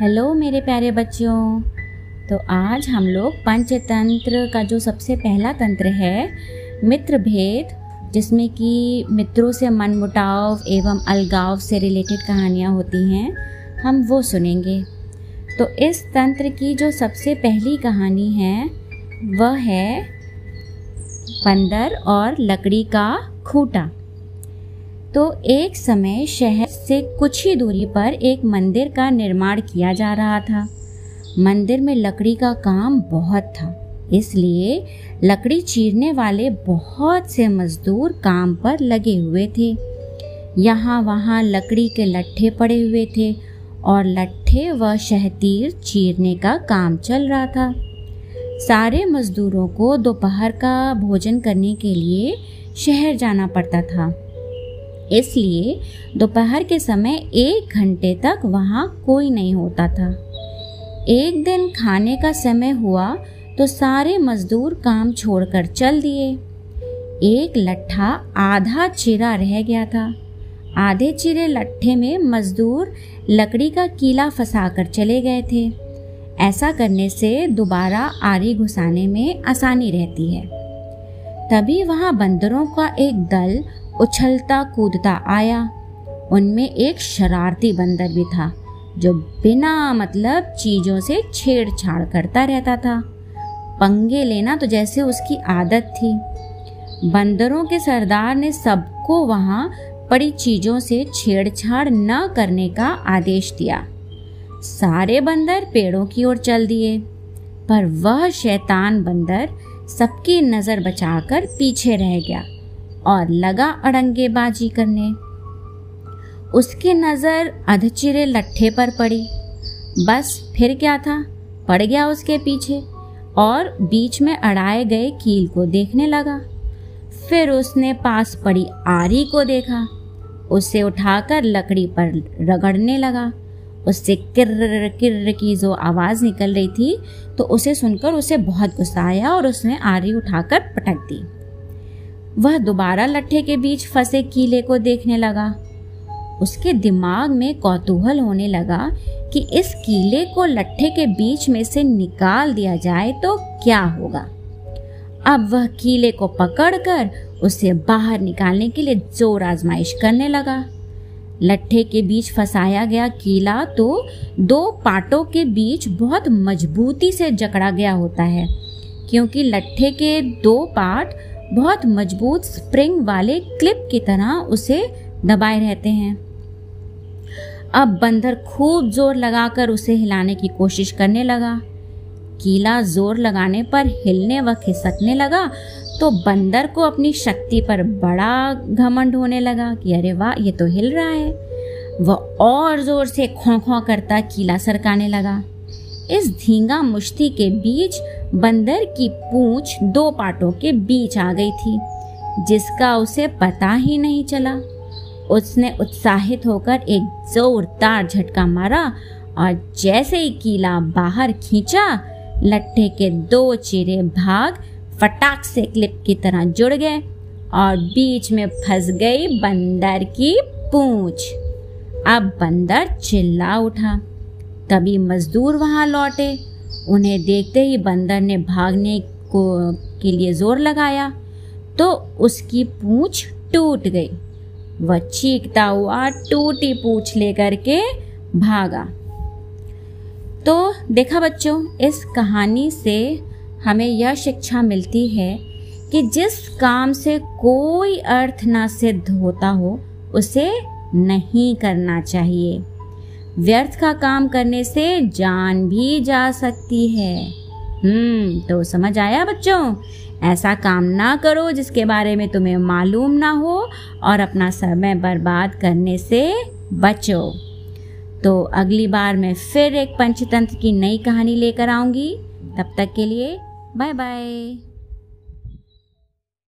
Hello मेरे प्यारे बच्चों तो आज हम लोग पंचतंत्र का जो सबसे पहला तंत्र है मित्र भेद जिसमें कि मित्रों से मनमुटाव एवं अलगाव से रिलेटेड कहानियाँ होती हैं, हम वो सुनेंगे। तो इस तंत्र की जो सबसे पहली कहानी है, वह है बंदर और लकड़ी का खूटा। तो एक समय शहर से कुछ ही दूरी पर एक मंदिर का निर्माण किया जा रहा था। मंदिर में लकड़ी का काम बहुत था, इसलिए लकड़ी चीरने वाले बहुत से मजदूर काम पर लगे हुए थे। यहाँ वहाँ लकड़ी के लट्ठे पड़े हुए थे और लट्ठे व शहतीर चीरने का काम चल रहा था। सारे मजदूरों को दोपहर का भोजन करने के लिए शहर जाना पड़ता था। इसलिए दोपहर के समय एक घंटे तक वहाँ कोई नहीं होता था। एक दिन खाने का समय हुआ तो सारे मजदूर काम छोड़कर चल दिए। एक लट्ठा आधा चिरा रह गया था। आधे चिरे लट्ठे में मजदूर लकड़ी का कीला फंसाकर चले गए थे। ऐसा करने से दोबारा आरी घुसाने में आसानी रहती है। तभी वहाँ बंदरों का एक दल उछलता कूदता आया। उनमें एक शरारती बंदर भी था, जो बिना मतलब चीज़ों से छेड़छाड़ करता रहता था। पंगे लेना तो जैसे उसकी आदत थी। बंदरों के सरदार ने सबको वहाँ पड़ी चीज़ों से छेड़छाड़ न करने का आदेश दिया। सारे बंदर पेड़ों की ओर चल दिए, पर वह शैतान बंदर सबकी नज़र बचाकर पीछे रह गया। और लगा अड़ंगेबाजी करने। उसकी नज़र अधचिरे लट्ठे पर पड़ी। बस फिर क्या था? पड़ गया उसके पीछे और बीच में अड़ाए गए कील को देखने लगा। फिर उसने पास पड़ी आरी को देखा। उसे उठाकर लकड़ी पर रगड़ने लगा। उससे किर्र किर्र की जो आवाज़ निकल रही थी तो उसे सुनकर उसे बहुत गुस्सा आया और उसने आरी उठाकर पटक दी। वह दोबारा लट्ठे के बीच फंसे कीले को देखने लगा। उसके दिमाग में कौतूहल होने लगा कि इस कीले को लट्ठे के बीच में से निकाल दिया जाए तो क्या होगा। अब वह कीले को पकड़कर उसे बाहर निकालने के लिए ज़ोर आजमाइश करने लगा। लट्ठे के बीच फंसाया गया कीला तो दो पाटों के बीच बहुत मजबूती से जकड़ा गया होता है, क्योंकि लट्ठे के दो पाट बहुत मज़बूत स्प्रिंग वाले क्लिप की तरह उसे दबाए रहते हैं। अब बंदर खूब ज़ोर लगाकर उसे हिलाने की कोशिश करने लगा। कीला ज़ोर लगाने पर हिलने व खिसकने लगा तो बंदर को अपनी शक्ति पर बड़ा घमंड होने लगा कि अरे वाह, ये तो हिल रहा है। वह और ज़ोर से खों खों करता कीला सरकाने लगा। इस धींगा मुश्ती के बीच बंदर की पूंछ दो पाटों के बीच आ गई थी, जिसका उसे पता ही नहीं चला। उसने उत्साहित होकर एक जोरदार झटका मारा और जैसे ही कीला बाहर खींचा, लट्ठे के दो चिरे भाग फटाक से क्लिप की तरह जुड़ गए और बीच में फंस गई बंदर की पूंछ। अब बंदर चिल्ला उठा। तभी मजदूर वहाँ लौटे। उन्हें देखते ही बंदर ने भागने को, के लिए ज़ोर लगाया तो उसकी पूंछ टूट गई। वह चीखता हुआ टूटी पूछ लेकर के भागा। तो देखा बच्चों, इस कहानी से हमें यह शिक्षा मिलती है कि जिस काम से कोई अर्थ ना सिद्ध होता हो, उसे नहीं करना चाहिए। व्यर्थ का काम करने से जान भी जा सकती है। हम्म तो समझ आया बच्चों? ऐसा काम ना करो जिसके बारे में तुम्हें मालूम ना हो और अपना समय बर्बाद करने से बचो। तो अगली बार मैं फिर एक पंचतंत्र की नई कहानी लेकर आऊँगी। तब तक के लिए बाय बाय